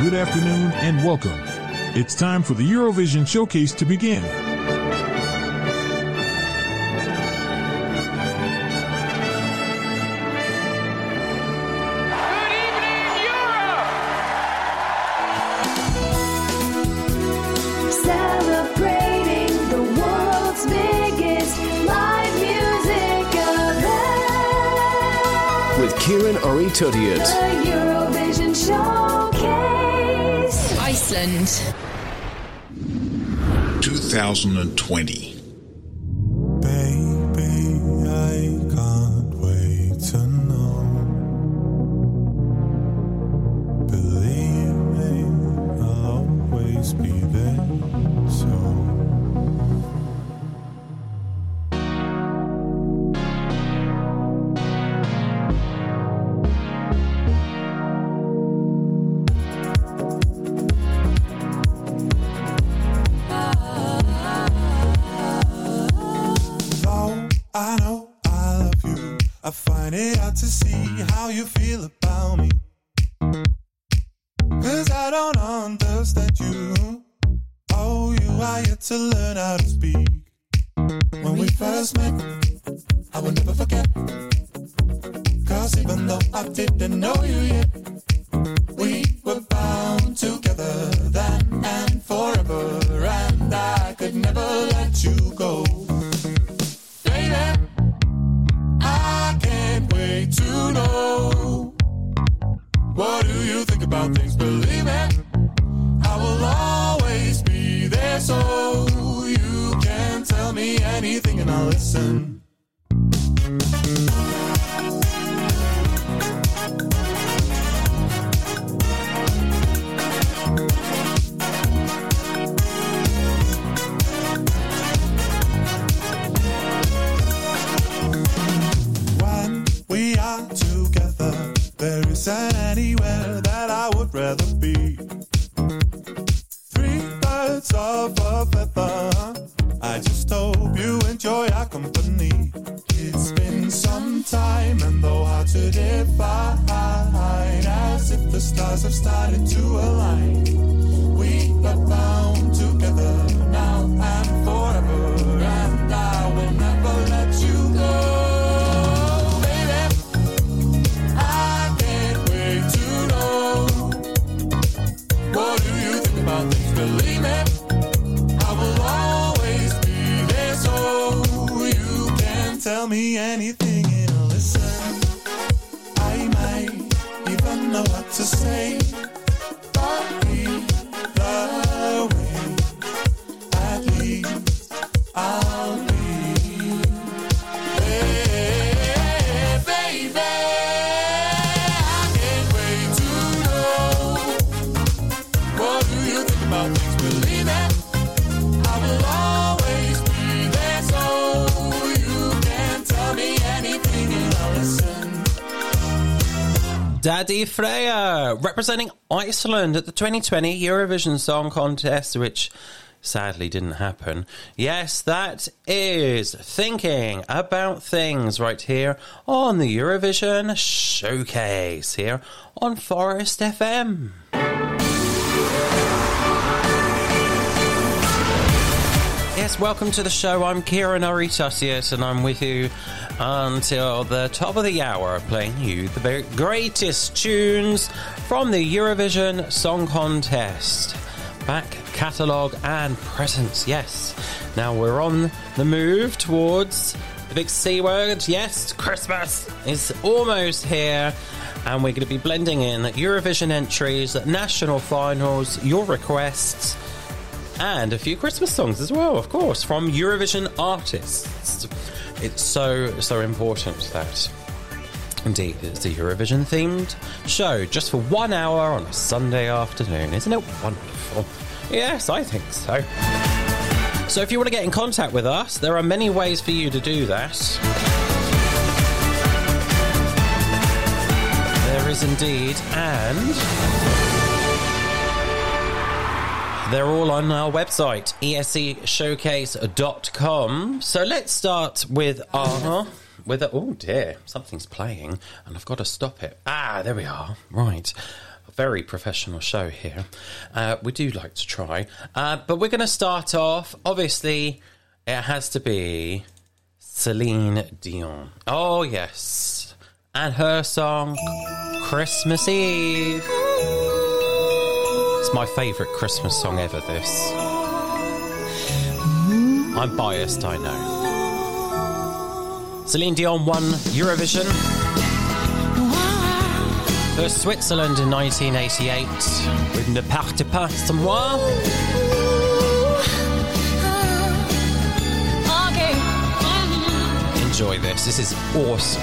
good afternoon, and welcome. It's time for the Eurovision Showcase to begin. Good evening, Europe! Iceland. 2020. Anything representing Iceland at the 2020 Eurovision Song Contest, which sadly didn't happen. Yes, that is thinking about things right here on the Eurovision Showcase here on Forest FM. Yes, welcome to the show. I'm Ciaran Urry-Tuttiett and I'm with you until the top of the hour, playing you the greatest tunes from the Eurovision Song Contest. Back catalogue and presents, yes. Now we're on the move towards the big C word. Yes, Christmas is almost here. And we're going to be blending in Eurovision entries, national finals, your requests, and a few Christmas songs as well, of course, from Eurovision artists. It's so, so important that indeed it's a Eurovision themed show just for one hour on a Sunday afternoon. Isn't it wonderful? Yes, I think so. So if you want to get in contact with us, there are many ways for you to do that. There is indeed, and they're all on our website, escshowcase.com. So let's start with our. With a, oh dear, something's playing and I've got to stop it. Ah, there we are. Right. A very professional show here. Uh, we do like to try. Uh, but we're going to start off. Obviously, it has to be Celine Dion. Oh, yes. And her song, Christmas Eve. It's my favourite Christmas song ever, this. I'm biased, I know. Celine Dion won Eurovision. For Switzerland in 1988 with Ne partez pas sans moi. Enjoy this, this is awesome.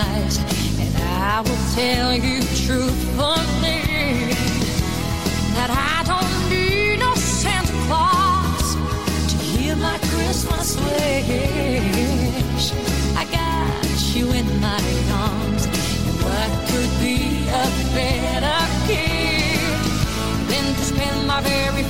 lies, and I will tell you truthfully that I don't need no Santa Claus to hear my Christmas wish. I got you in my arms, and what could be a better gift than to spend my very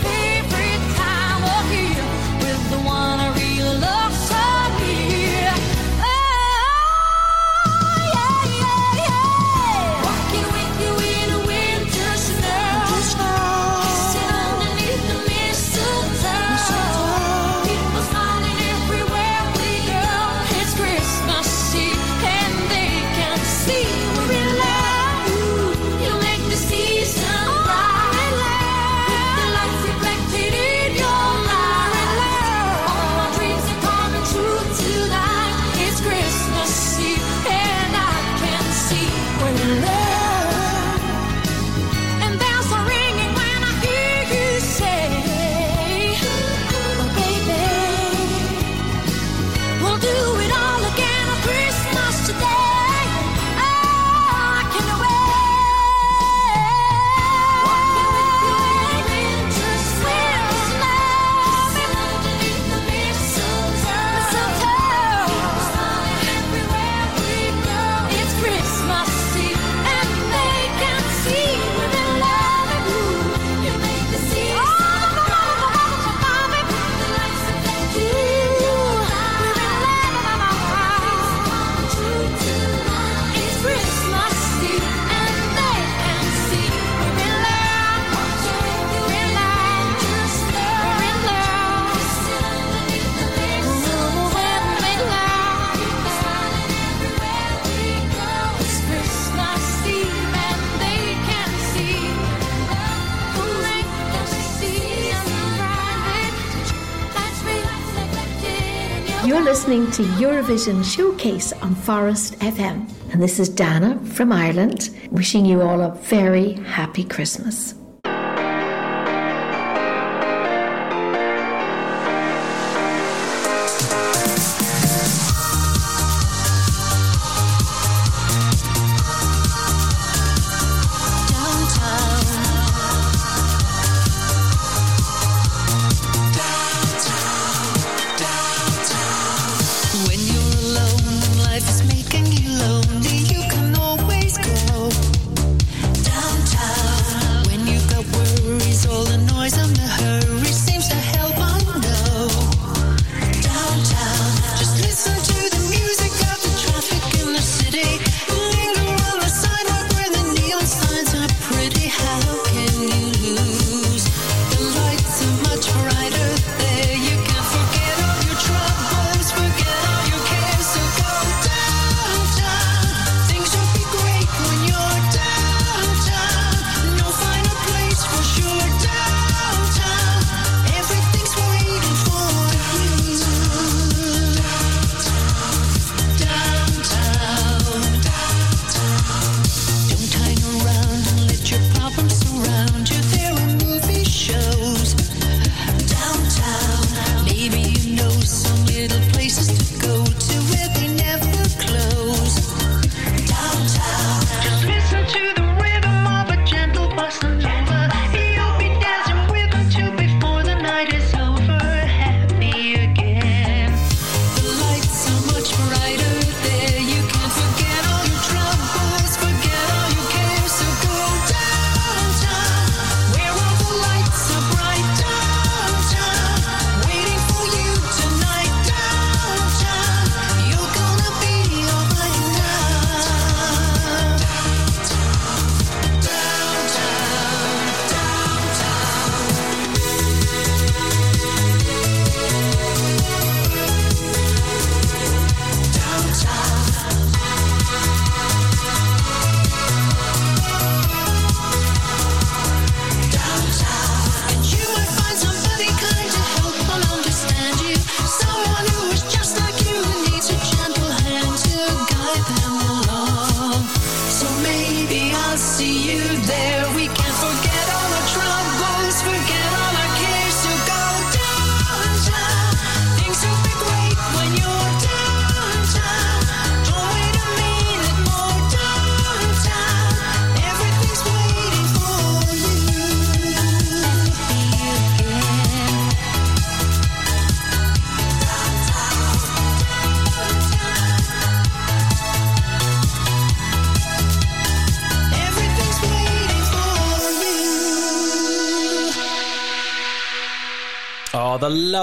to Eurovision Showcase on Forest FM. And this is Dana from Ireland, wishing you all a very happy Christmas.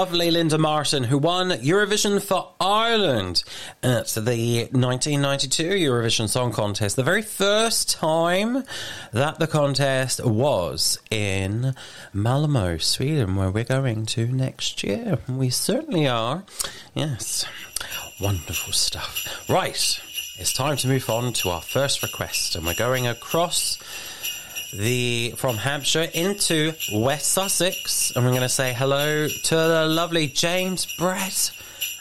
Lovely Linda Martin, who won Eurovision for Ireland at the 1992 Eurovision Song Contest, the very first time that the contest was in Malmo, Sweden, where we're going to next year. We certainly are. Yes, wonderful stuff. Right, it's time to move on to our first request, and we're going across the from Hampshire into West Sussex, and we're going to say hello to the lovely James Brett.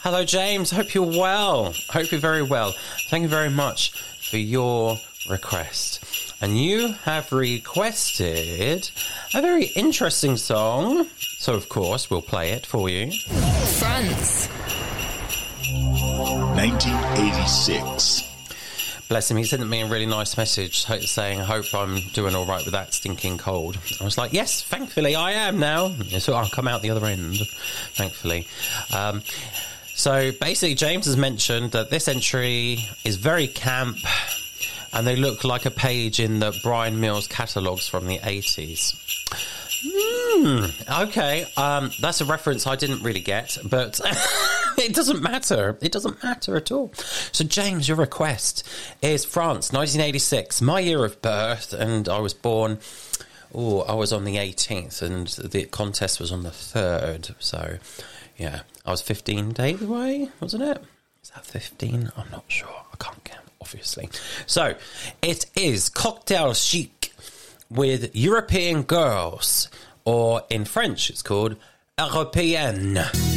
Hello, James. Hope you're well. Hope you're very well. Thank you very much for your request. And you have requested a very interesting song, so of course we'll play it for you. France. 1986. Bless him. He sent me a really nice message saying, I hope I'm doing all right with that stinking cold. I was like, yes, thankfully I am now. So I'll come out the other end, thankfully. Um, so basically, James has mentioned that this entry is very camp and they look like a page in the Brian Mills catalogues from the 80s. Hmm, okay, um, that's a reference I didn't really get, but it doesn't matter. It doesn't matter at all. So, James, your request is France, 1986, my year of birth, and I was born. Oh, I was on the 18th, and the contest was on the 3rd. So, yeah, I was 15 days away, wasn't it? Is that 15? I'm not sure. I can't count, obviously. So, it is Cocktail Chic with European Girls, or in French, it's called Européenne.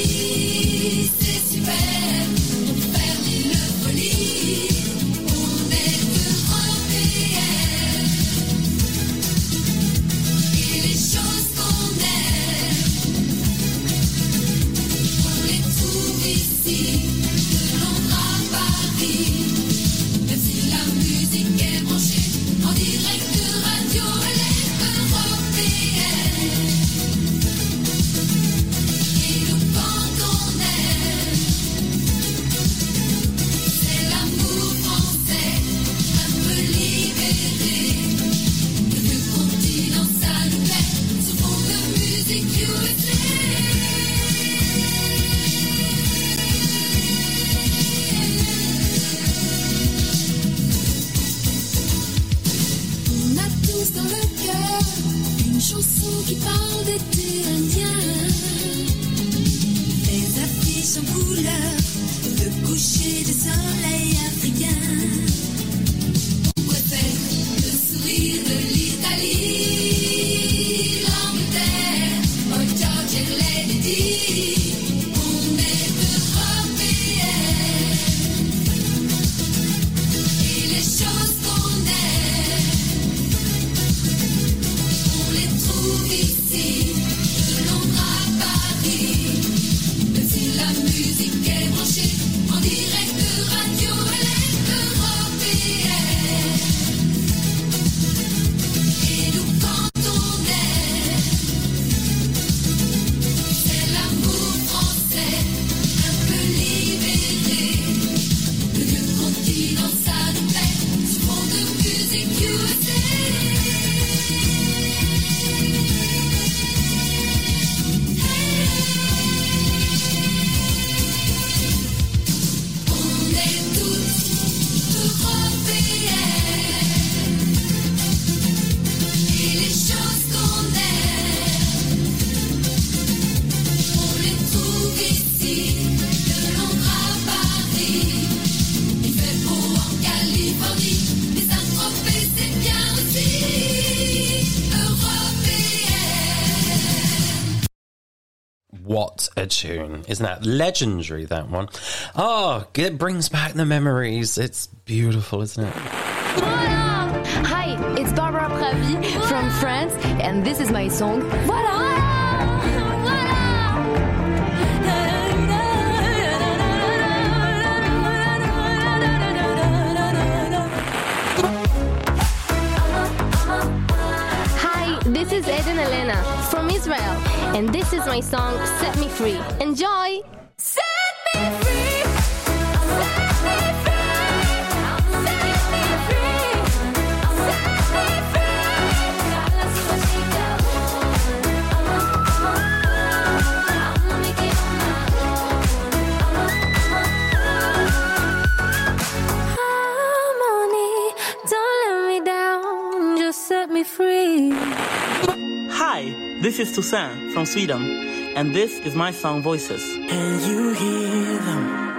a tune. Isn't that legendary, that one? Oh, it brings back the memories. It's beautiful, isn't it? Hi, it's Barbara Pravi from France, and this is my song, Voila! This is Eden Alene from Israel. And this is my song, Set Me Free. Enjoy! This is Tusse from Sweden, and this is my song Voices. Can you hear them?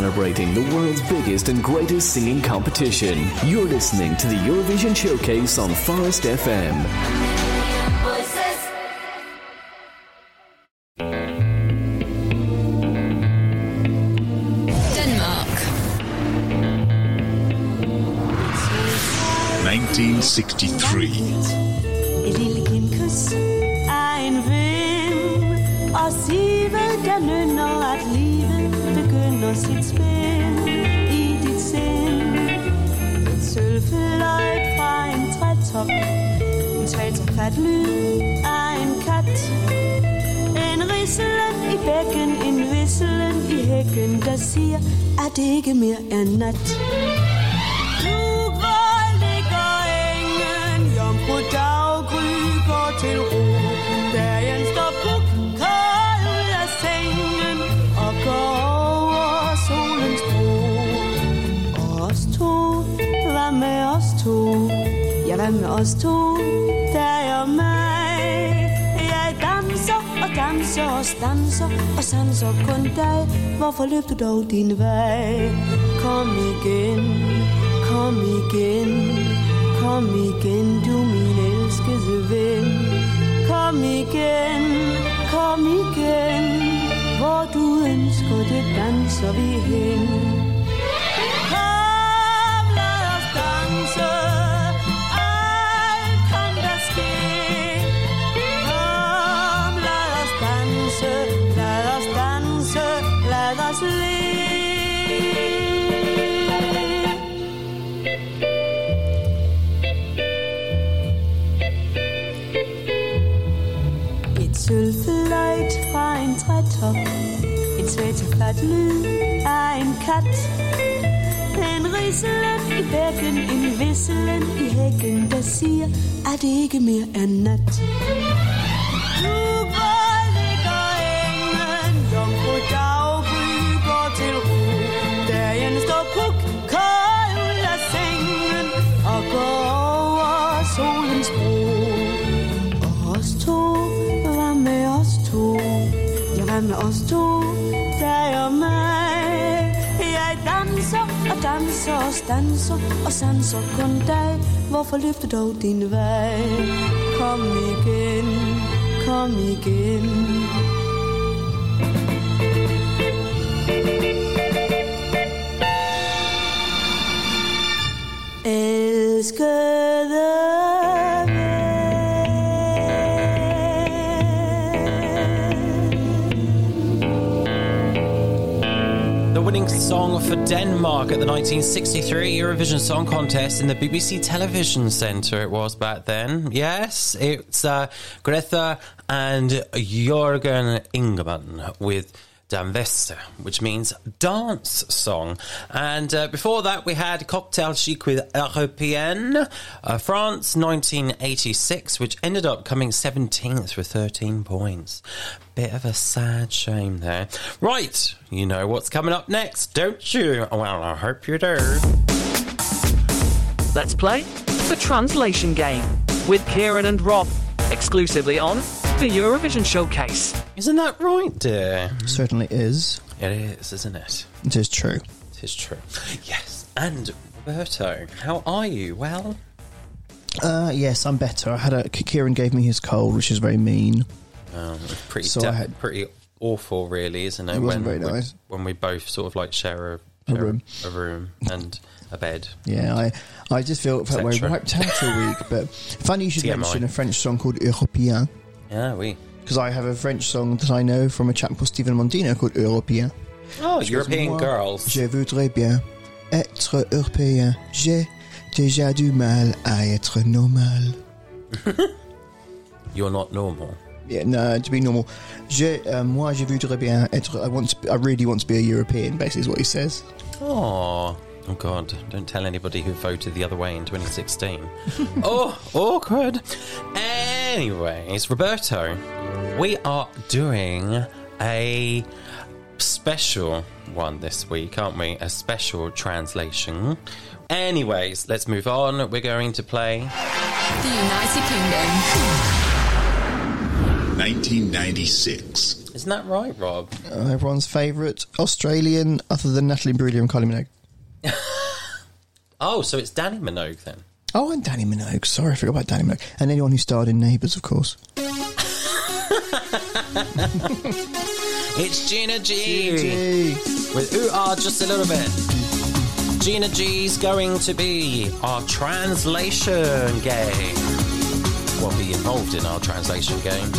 Celebrating the world's biggest and greatest singing competition. You're listening to the Eurovision Showcase on Forest FM. Denmark. 1963. Et lille sit spil i dit sind. Et sølvfløjt fra en trætop. En trætofat lyd af en kat. En rislen i bækken, en i hækken Der siger, at det ikke mere er nat? Ja, med os to? Dig og mig. Jeg danser og danser og stanser og sanser kun dig. Hvorfor løb du dog din vej? Kom igen, kom igen, kom igen, du min elskede ven. Kom igen, kom igen, hvor du ønsker det danser vi hen. En trætop En svæteflat lyd af en kat. En riselen i bækken En visselen i hækken Der siger, at det ikke mere er nat? Danser og sanser kun dig. Hvorfor løb du dog din vej? Kom igen, kom igen. Elsker song for Denmark at the 1963 Eurovision Song Contest in the BBC Television Centre, it was back then. Yes, it's uh, Grethe and Jørgen Ingmann with Dansevise, which means dance song. And uh, before that, we had Cocktail Chic with Européenne, uh, France 1986, which ended up coming 17th with 13 points. Bit of a sad shame there. Right, you know what's coming up next, don't you? Well, I hope you do. Let's play the translation game with Ciaran and Rob, exclusively on the Eurovision Showcase. Isn't that right, dear? Certainly is. It is, isn't it? It is true. It is true. Yes. And Roberto, how are you? Well, Uh, yes, I'm better. I had a Ciaran gave me his cold, which is very mean. um, pretty, So de- had- pretty awful, really, isn't it? It wasn't when very we, nice. when we both sort of like share a, A room. a room and a bed. Yeah, I, I just feel that very Cetera. wiped out a week. But funny you should TMI. mention a French song called Européen Yeah, we. because I have a French song that I know from a chap called Stephen Mondino called Européen. Oh, goes, European "Moi, girls. Je voudrais bien être européen. J'ai déjà du mal à être normal. You're not normal. Yeah, no, to be normal. Je, uh, moi, je voudrais bien être. I want. To, I really want to be a European. Basically, is what he says. Oh, oh God! Don't tell anybody who voted the other way in 2016. oh, awkward. Anyways, Roberto, we are doing a special one this week, aren't we? A special translation. Anyways, let's move on. We're going to play. The United Kingdom. 1996. Isn't that right, Rob? Uh, everyone's favourite Australian, other than Natalie Imbruglia and Kylie Minogue. Oh, so it's Dannii Minogue then. Oh, and Dannii Minogue. Sorry, I forgot about Dannii Minogue. And anyone who starred in Neighbours, of course. It's Gina G. With ooh ah just a little bit. Gina G's going to be our translation game. Will be involved in our translation game.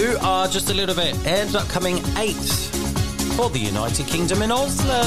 Ooh ah just a little bit ends up coming eighth for the United Kingdom in Oslo.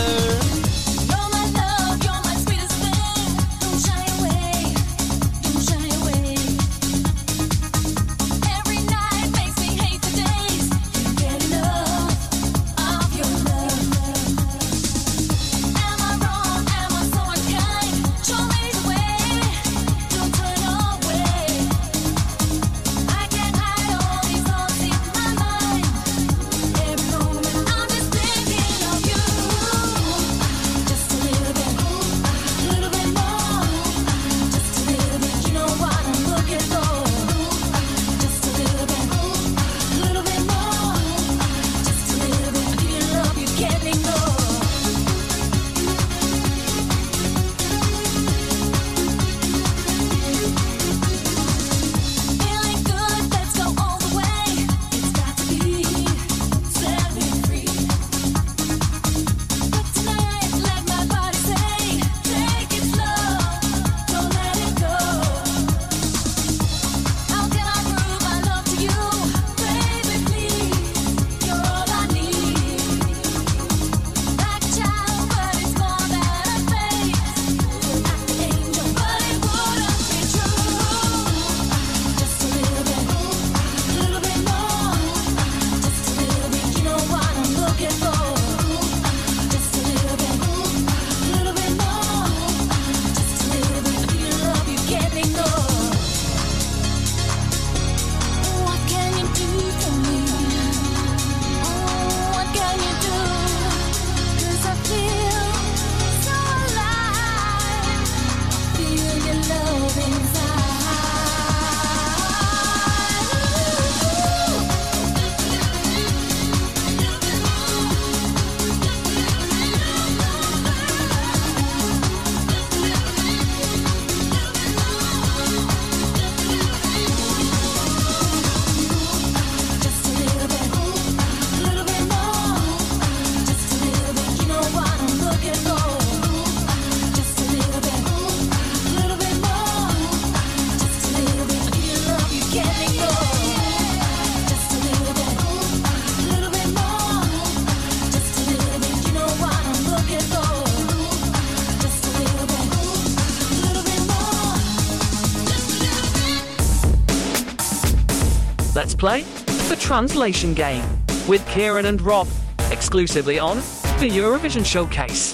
Play the translation game with Ciaran and Rob, exclusively on the Eurovision Showcase.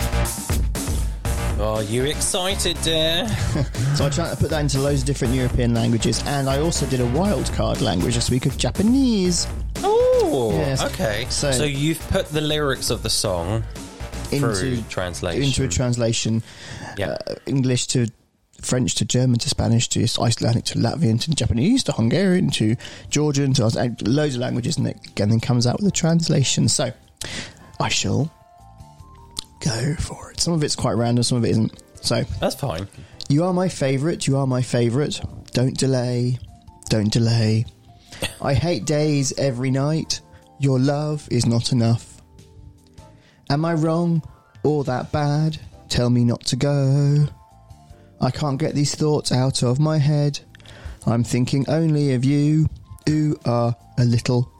Are you excited, dear? So I tried to put that into loads of different European languages, and I also did a wild card language this week of Japanese. Oh, Yes. okay. So- So, you've put the lyrics of the song through translation. into a translation, Yeah. uh, English to French to German to Spanish to Icelandic to Latvian to Japanese to Hungarian to Georgian to loads of languages, and it and then comes out with a translation. So I shall go for it. Some of it's quite random, some of it isn't. So That's fine. you are my favourite. You are my favourite. Don't delay. Don't delay. I hate days every night. Your love is not enough. Am I wrong or that bad? Tell me not to go. I can't get these thoughts out of my head. I'm thinking only of you. Ooh, ah, a little.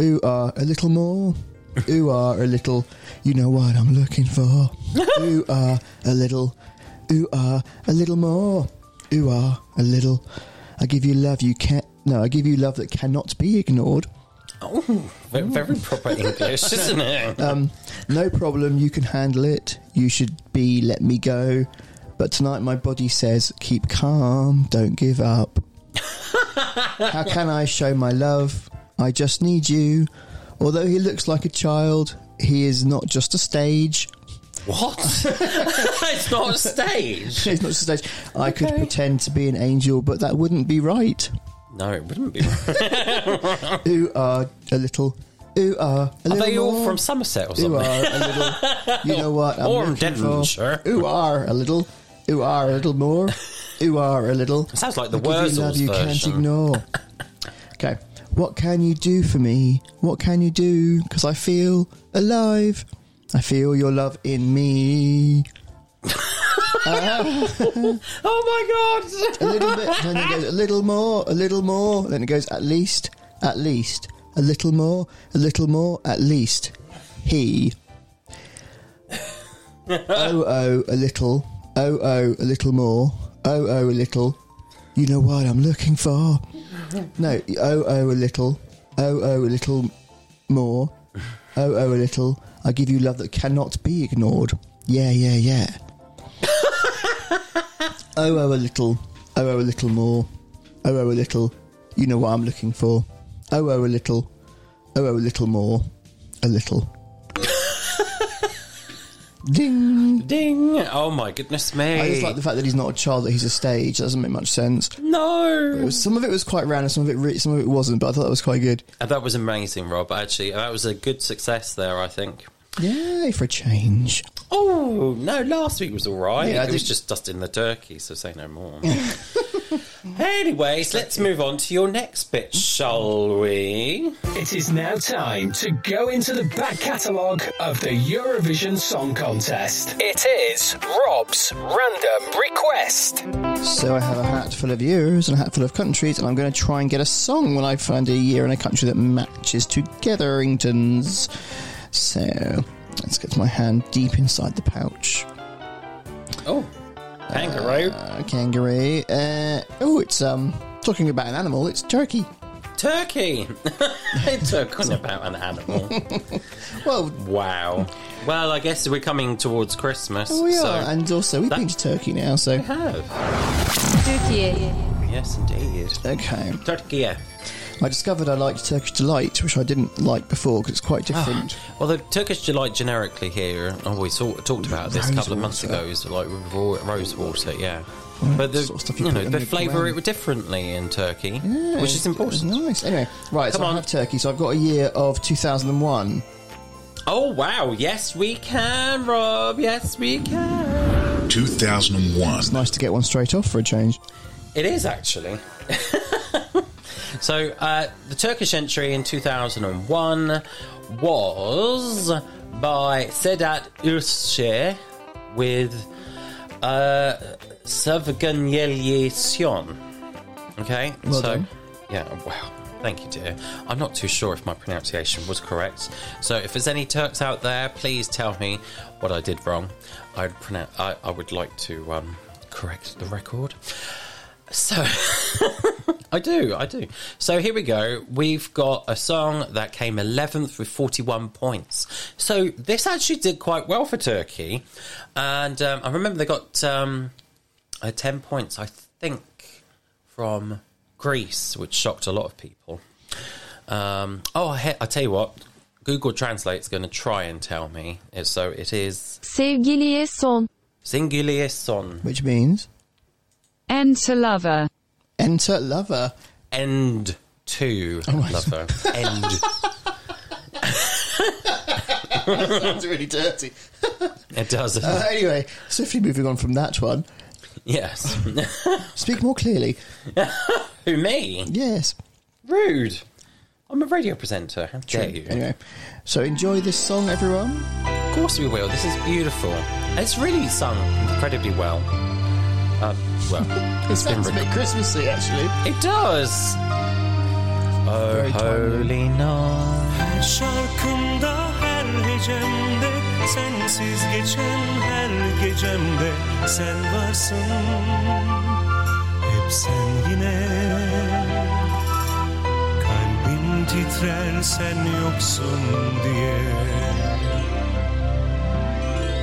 Ooh, ah, a little more. Ooh, ah, a little. You know what I'm looking for. Ooh, ah, a little. Ooh, ah, a little more. Ooh, ah, a little. I give you love you can't. No, I give you love that cannot be ignored. Oh, very, very proper English, isn't it? Um, no problem, you can handle it. You should be let me go. But tonight my body says, keep calm, don't give up. How can I show my love? I just need you. Although he looks like a child, he is not just a stage. What? it's not a stage. it's not just a stage. I could pretend to be an angel, but that wouldn't be right. No, it wouldn't be. Ooh, ah, a little. Ooh, ah, a Are little they all more. from Somerset or Ooh, something? ah, a little. You know what? I'm Or for. Devonshire. Ooh, ah, a little. Ooh, are a little more. Ooh, are a little. It sounds like the I give you Wurzels love you can't ignore. okay. What can you do for me? What can you do? Because I feel alive. I feel your love in me. oh my god! a little bit. Then it goes a little more, a little more. Then it goes at least, at least, a little more, a little more, at least. He. oh oh, a little. Oh oh, a little more. Oh oh, a little. You know what I'm looking for. No, oh oh, a little. Oh oh, a little more. Oh oh, a little. I give you love that cannot be ignored. Yeah, yeah, yeah. Oh, oh, a little. Oh, oh, a little more. Oh, oh, a little. You know what I'm looking for. Oh, oh, a little. Oh, oh, a little more. A little. Ding. Ding! Oh my goodness me! I just like the fact that he's not a child; that he's a stage. That doesn't make much sense. no. Was, some of it was quite random, some of it re- some of it wasn't. But I thought that was quite good. Uh, That was amazing, Rob. Actually, that was a good success there. I think. Yay for a change! Oh no! Last week was all right. Yeah, I it was just dusting the turkey, so say no more. Anyways, let's move on to your next bit, shall we? It is now time to go into the back catalogue of the Eurovision Song Contest. It is Rob's random request. So I have a hat full of years and a hat full of countries, and I'm going to try and get a song when I find a year and a country that matches togetheringtons. So let's get my hand deep inside the pouch. Oh, kangaroo. Uh, kangaroo. Uh, oh, it's um talking about an animal. It's turkey. Turkey. it's talking about an animal. Well, wow. Well, I guess we're coming towards Christmas. oh, we so are, and also we've that- been to Turkey now. So we have. Turkey. Yes, indeed. okay, Turkey. I discovered I liked Turkish delight, which I didn't like before because it's quite ah, different. Well, the Turkish delight generically here, oh, we saw, talked about this a couple of months Rosewater. ago, is like with rose water, yeah. Right, But the, sort of stuff you you know, they flavour it differently in Turkey, Yeah, which is important. Nice. Anyway, right. Come so on. I have Turkey. So I've got a year of 2001. Oh wow! Yes, we can, Rob. Yes, we can. 2001. It's nice to get one straight off for a change. It is actually. so uh, the Turkish entry in 2001 was by Sedat Özşeh with uh, Sevganyelyesion. Okay, Well so done. yeah, wow. Thank you, dear. I'm not too sure if my pronunciation was correct. So, if there's any Turks out there, please tell me what I did wrong. I'd pronounce. I, I would like to um, correct the record. So, I do, I do. So here we go. We've got a song that came 11th with 41 points. So this actually did quite well for Turkey. And um, I remember they got um, uh, 10 points, I think, from Greece, which shocked a lot of people. Um, oh, I, I tell you what. Google Translate's going to try and tell me. So it is Sevgiliye son. Singulier son. Which means Enter lover. enter lover. End to my lover. End. that sounds really dirty. It does. Uh, anyway, swiftly moving on from that one. yes. Speak more clearly. Who me? Yes. Rude. I'm a radio presenter. How dare you? Anyway, so enjoy this song, everyone. Of course we will. This is beautiful. It's really sung incredibly well. Um, well, It sounds a bit Christmassy, actually. It does. Oh, Very holy night. Her şarkımda her hecemde sensiz geçen her gecemde sen varsın hep sen yine kalbim titrer sen yoksun diye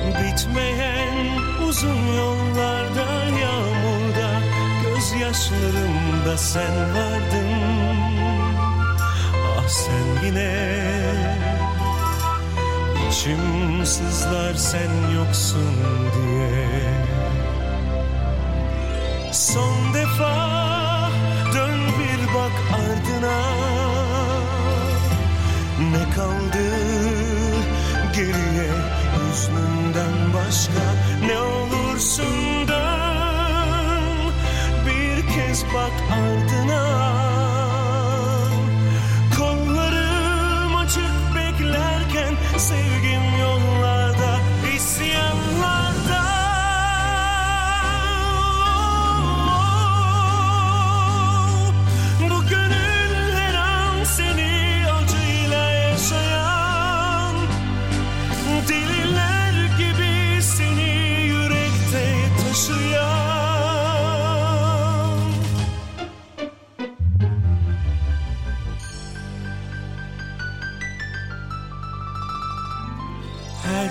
bitmeyen uzun yollarda yağmurda gözyaşlarımda sen vardın. Ah sen yine içim sızlar sen yoksun diye. Son defa dön bir bak ardına. Ne kaldı geriye hüznünden başka Ne olursun dön. Bir kez bak ardına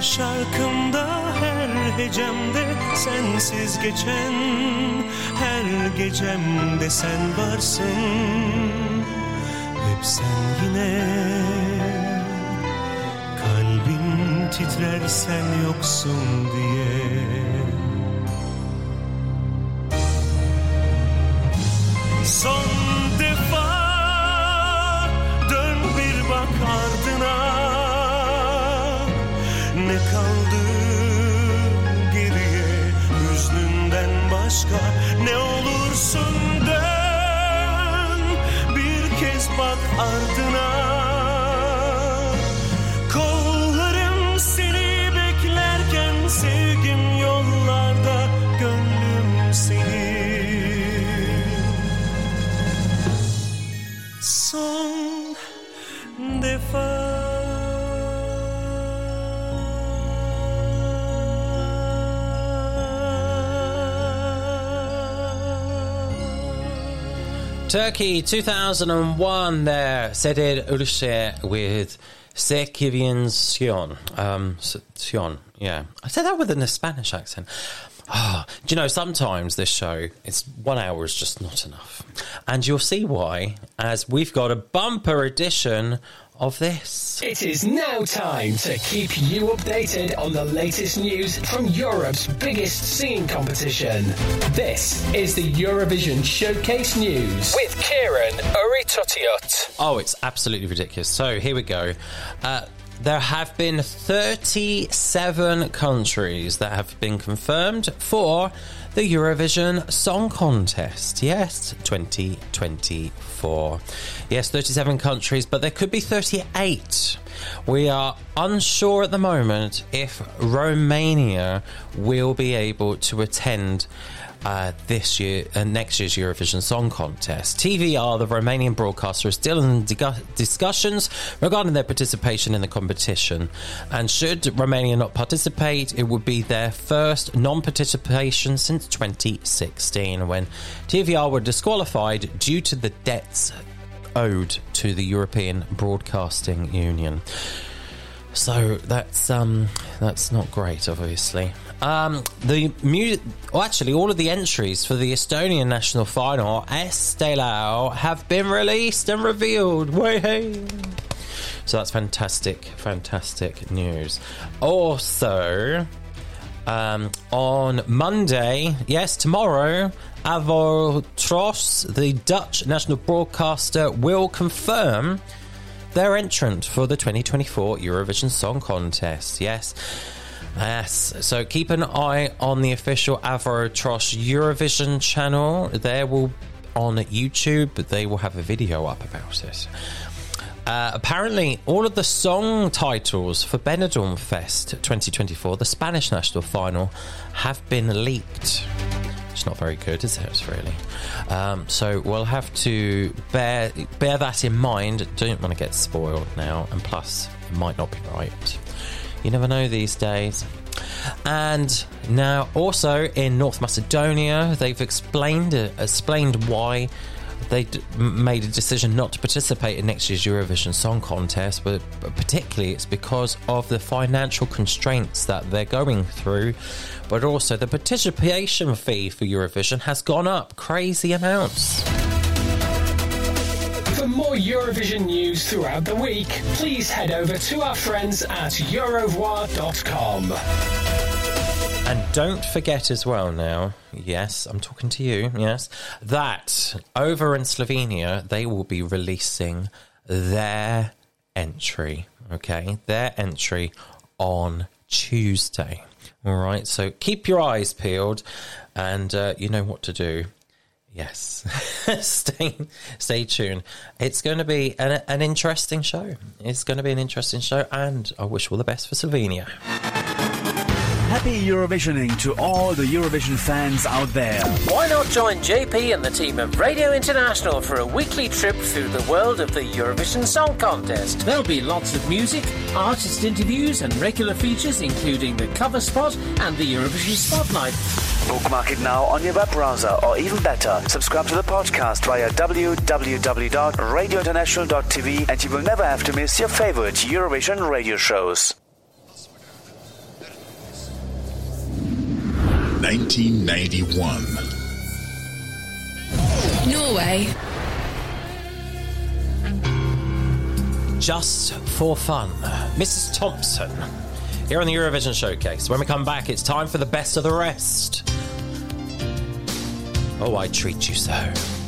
Şarkımda, her hecemde sensiz geçen Her gecemde sen varsın. Hep sen yine Kalbim titrer sen yoksun diye Turkey 2001 there. Sedir Uluşe with Sekivian Sion. Um, Sion, yeah. I said that with a Spanish accent. Ah, do you know, sometimes this show, it's one hour is just not enough. And you'll see why, as we've got a bumper edition of this. It is now time to keep you updated on the latest news from Europe's biggest singing competition. This is the Eurovision Showcase News with Ciaran Urry-Tuttiett. Oh, it's absolutely ridiculous. So here we go. Uh, there have been 37 countries that have been confirmed for the Eurovision Song Contest. Yes, 2024. Yes, 37 countries, but there could be 38. We are unsure at the moment if Romania will be able to attend uh, this year uh, next year's Eurovision Song Contest. TVR, the Romanian broadcaster, is still in discussions regarding their participation in the competition. And should Romania not participate, it would be their first non-participation since 2016, when TVR were disqualified due to the debts owed to the European Broadcasting Union. So that's um that's not great, obviously. Um, the mu- well, actually, all of the entries for the Estonian national final, Eesti Laul, have been released and revealed. Way So that's fantastic, fantastic news. Also, um, on Monday, yes, tomorrow, AVROTROS, the Dutch national broadcaster, will confirm their entrant for the 2024 Eurovision Song Contest. Yes. Yes, so keep an eye on the official AVROTROS Eurovision channel. There will on YouTube, they will have a video up about it. Uh, apparently, all of the song titles for Benidorm Fest 2024, the Spanish national final, have been leaked. It's not very good, is it? Really. Um, so we'll have to bear bear that in mind. Don't want to get spoiled now, and plus, it might not be right. You never know these days. And now, also in North Macedonia, they've explained uh, explained why they d- made a decision not to participate in next year's Eurovision Song Contest, but particularly it's because of the financial constraints that they're going through. But also, the participation fee for Eurovision has gone up crazy amounts. For more Eurovision news throughout the week, please head over to our friends at Eurovoix.com. And don't forget as well now, yes, I'm talking to you, yes, that over in Slovenia, they will be releasing their entry, okay? Their entry on Tuesday. All right, so keep your eyes peeled and uh, you know what to do. Yes, stay stay tuned. It's going to be an, an interesting show. It's going to be an interesting show, and I wish all the best for Slovenia. Happy Eurovisioning to all the Eurovision fans out there. Why not join JP and the team of Radio International for a weekly trip through the world of the Eurovision Song Contest? There'll be lots of music, artist interviews, and regular features, including the cover spot and the Eurovision Spotlight. Bookmark it now on your web browser, or even better, subscribe to the podcast via www.radiointernational.tv and you will never have to miss your favorite Eurovision radio shows. 1991. Norway. Just for fun, Mrs. Thompson. Here on the Eurovision Showcase. When we come back, it's time for the best of the rest. Oh, I treat you so.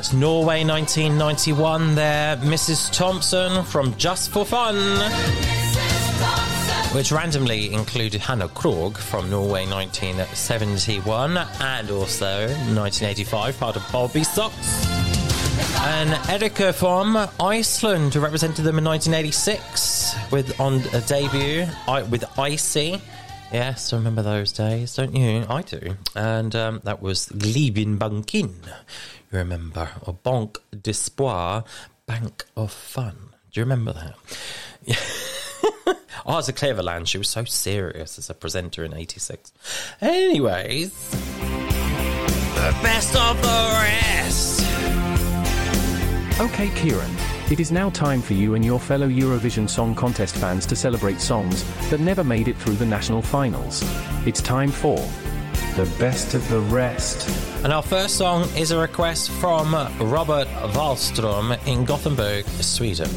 That's Norway 1991 there. Mrs. Thompson from Just for Fun. Which randomly included Hanne Krogh from Norway 1971 and also 1985, part of Bobbysocks. And Eiríkur from Iceland, who represented them in 1986 with on a debut with Icy. Yes, I remember those days, don't you? I do. And um, that was Gleðibankinn, you remember, or Banque d'Espoir, Bank of Fun. Do you remember that? oh, it's Åse Kleveland. She was so serious as a presenter in 86. Anyways, the best of the rest. Okay, Ciaran. It is now time for you and your fellow Eurovision Song Contest fans to celebrate songs that never made it through the national finals. It's time for the best of the rest. And our first song is a request from Robert Wallström in Gothenburg, Sweden.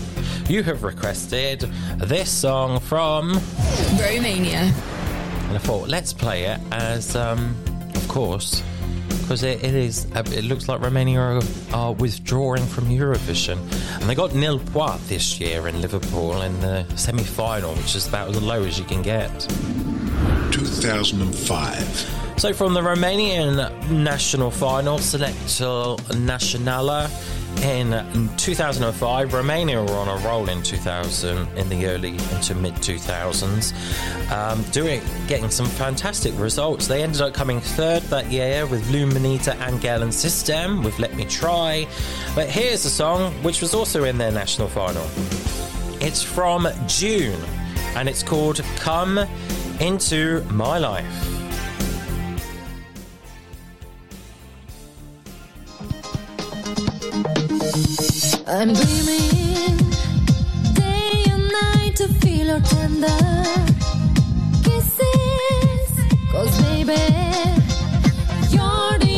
You have requested this song from Romania. And I thought, let's play it as, um, of course, because it, it is. uh, It looks like Romania are, are withdrawing from Eurovision, and they got nil point this year in Liverpool in the semi-final, which is about as low as you can get. 2005. So from the Romanian national final, Selecția Națională, in 2005, Romania were on a roll in 2000, in the early into mid 2000s, um, doing getting some fantastic results. They ended up coming third that year with Luminita and Galen System with Let Me Try. But here's a song which was also in their national final. It's from June, and it's called "Come Into My Life." I'm dreaming day and night to feel your tender kisses. Cause baby, you're the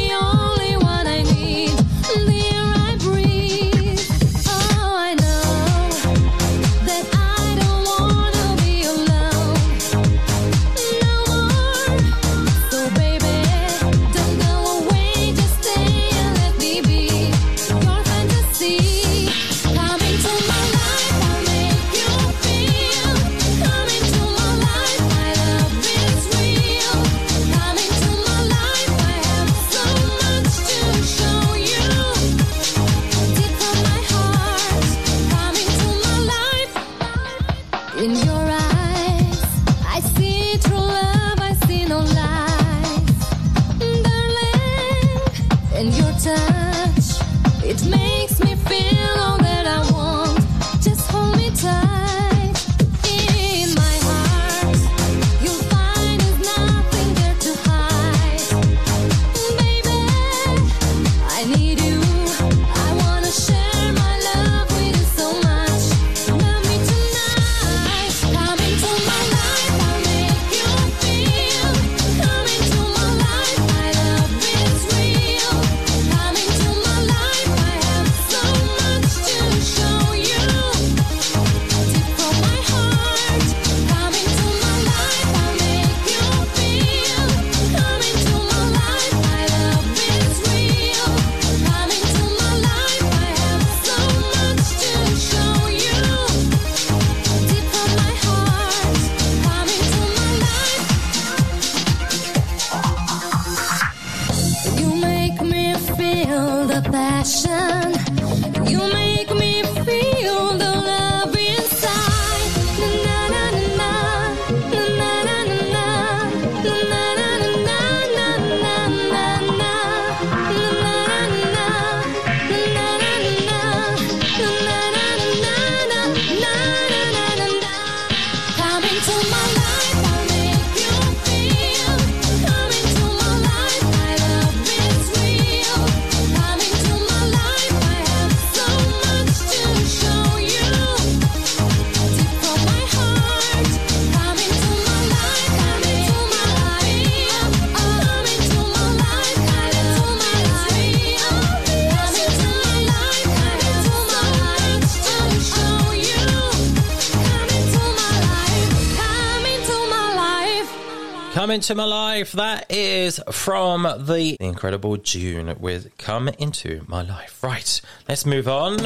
into my life. That is from the incredible June with Come Into My Life. Right, let's move on.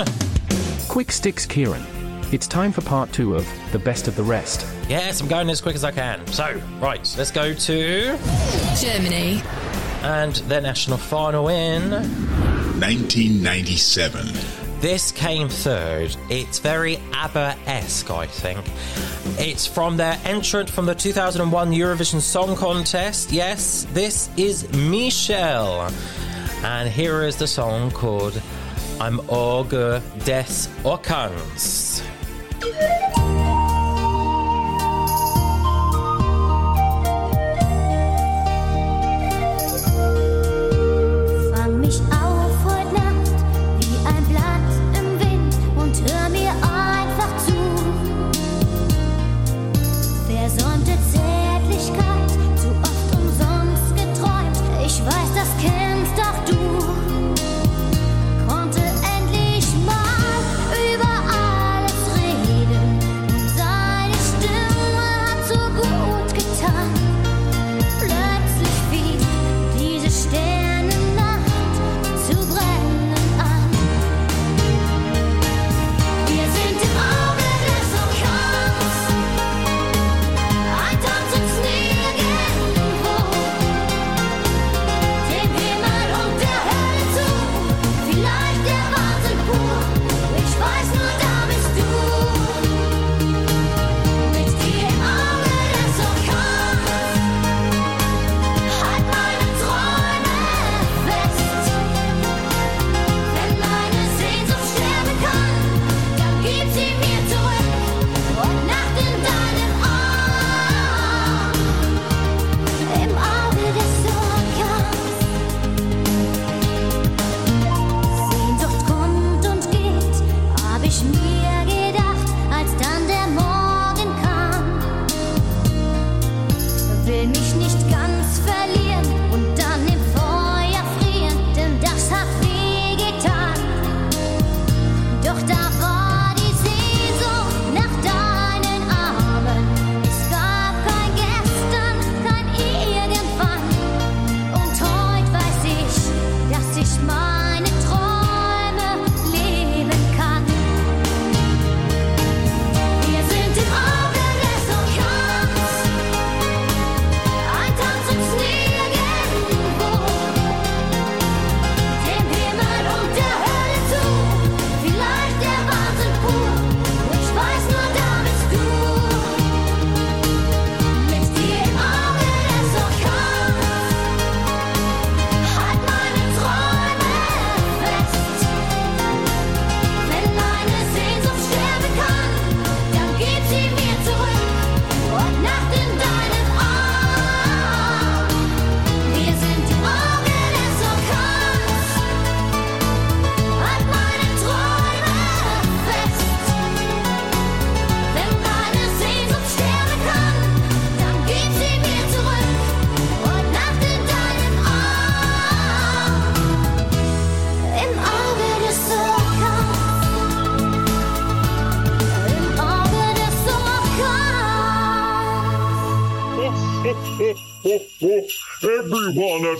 Quick Sticks Ciaran. It's time for part two of The Best of the Rest. Yes, I'm going as quick as I can. So, right, let's go to Germany. and their national final in 1997. This came third. It's very ABBA-esque, I think. It's from their entrant from the 2001 Eurovision Song Contest. Yes, this is Michelle. And here is the song called Im Auge des Orkans.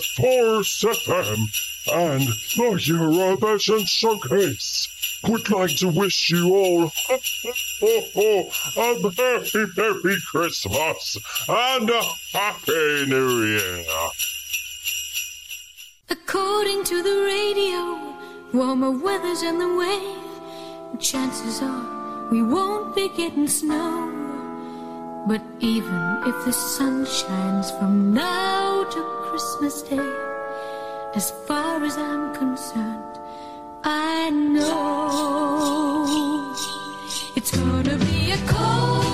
At Forest FM and the Eurovision Showcase would like to wish you all a very Merry Christmas and a Happy New Year. According to the radio, warmer weather's on the way. Chances are we won't be getting snow. But even if the sun shines from now to Christmas Day, as far as I'm concerned, I know it's gonna be a cold,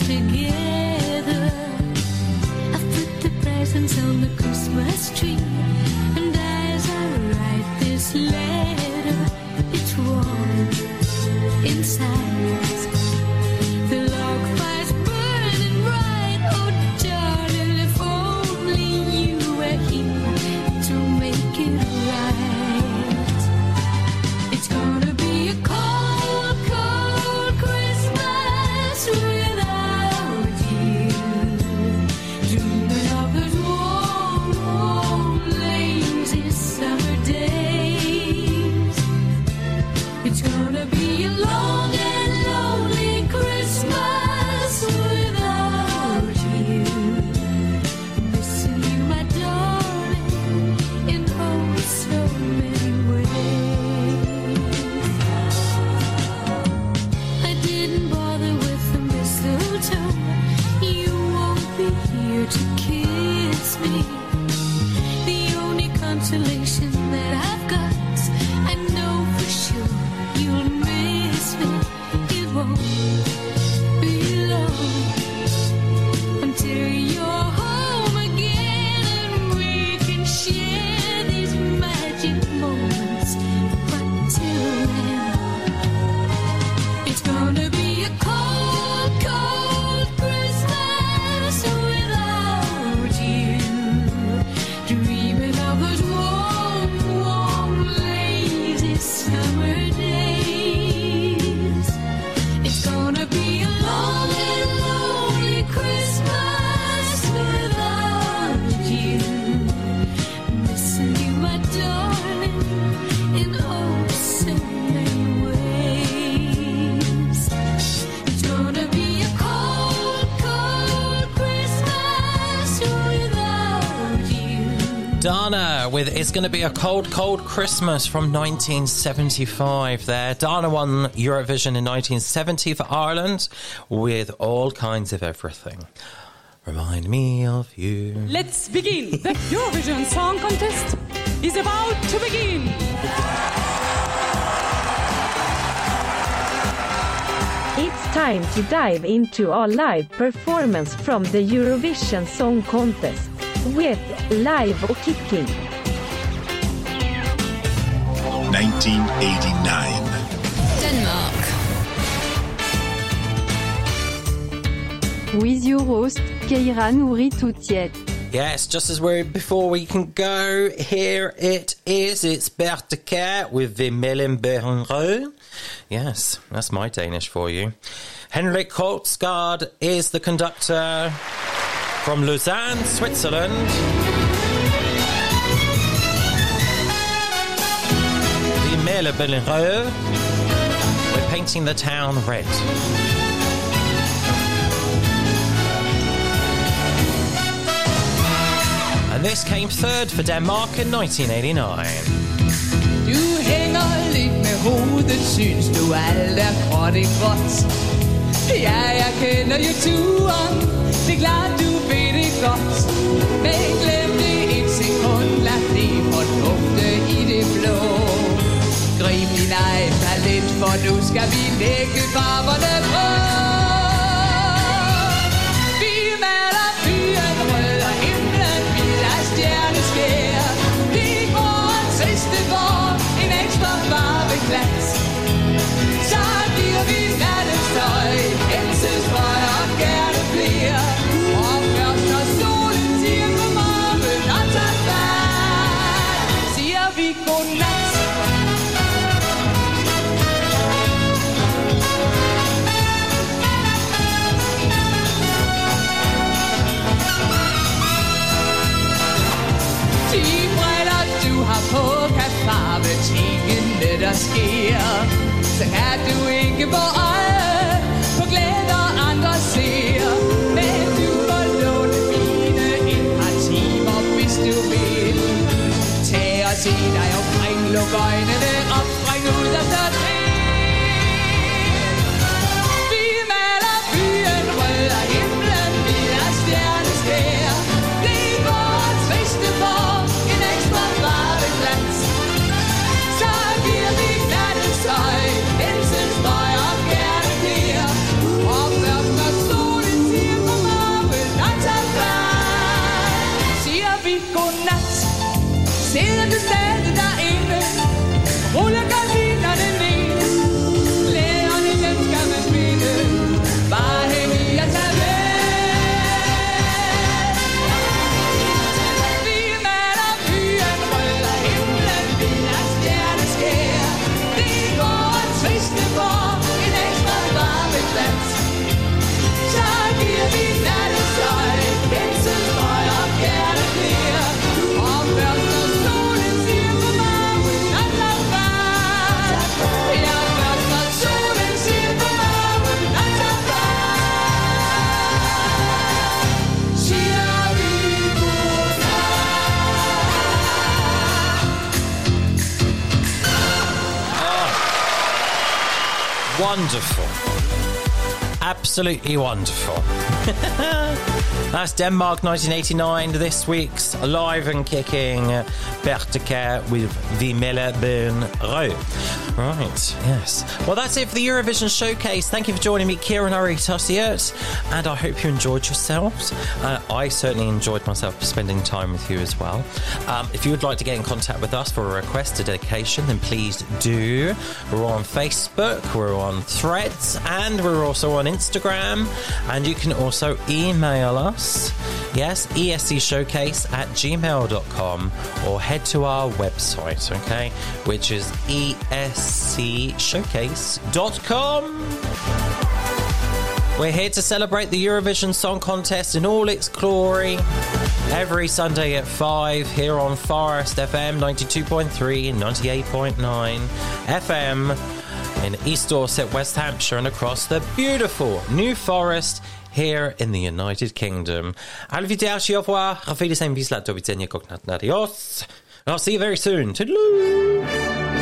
cards Dana with It's Gonna Be a Cold, Cold Christmas from 1975 there. Dana won Eurovision in 1970 for Ireland with all kinds of everything. Remind me of you. Let's begin the Eurovision Song Contest is about to begin. It's time to dive into our live performance from the Eurovision Song Contest with Live och Kicking. 1989. Denmark. With your host, Ciaran Urry-Tuttiett. Yes, just as we're before we can go, here it is. It's Bertha Kjær with the Mellenbergenrød. Yes, that's my Danish for you. Henrik Krogsgaard is the conductor from Lausanne, Switzerland. The Mellenbergenrød. We're painting the town red. And this came third for Denmark in 1989. Du hænger lidt med hovedet, synes du alt er gråt i gråt. Ja, jeg kender jo turen, det er klart du ved det godt. Men glem det et sekund, lad det fordufte i det blå. Grib din egen talent, for nu skal vi lægge farverne på. Sker. Så er du ikke få Wonderful. Absolutely wonderful. That's Denmark 1989, this week's live and kicking Bertha Kjær with the Mille Burn Rød. Right, yes. Well, that's it for the Eurovision Showcase. Thank you for joining me, Ciaran Urry-Tuttiett, and I hope you enjoyed yourselves. Uh, I certainly enjoyed myself spending time with you as well. Um, if you would like to get in contact with us for a request, a dedication, then please do. We're on Facebook, we're on Threads, and we're also on Instagram. And you can also email us. Yes, ESC Showcase at gmail.com or head to our website, okay, which is E escshowcase.com. We're here to celebrate the Eurovision Song Contest in all its glory every Sunday at 5 here on Forest FM 92.3 and 98.9 FM in East Dorset, West Hampshire, and across the beautiful New Forest here in the United Kingdom. Kognat, adios. I'll see you very soon. Toodaloo.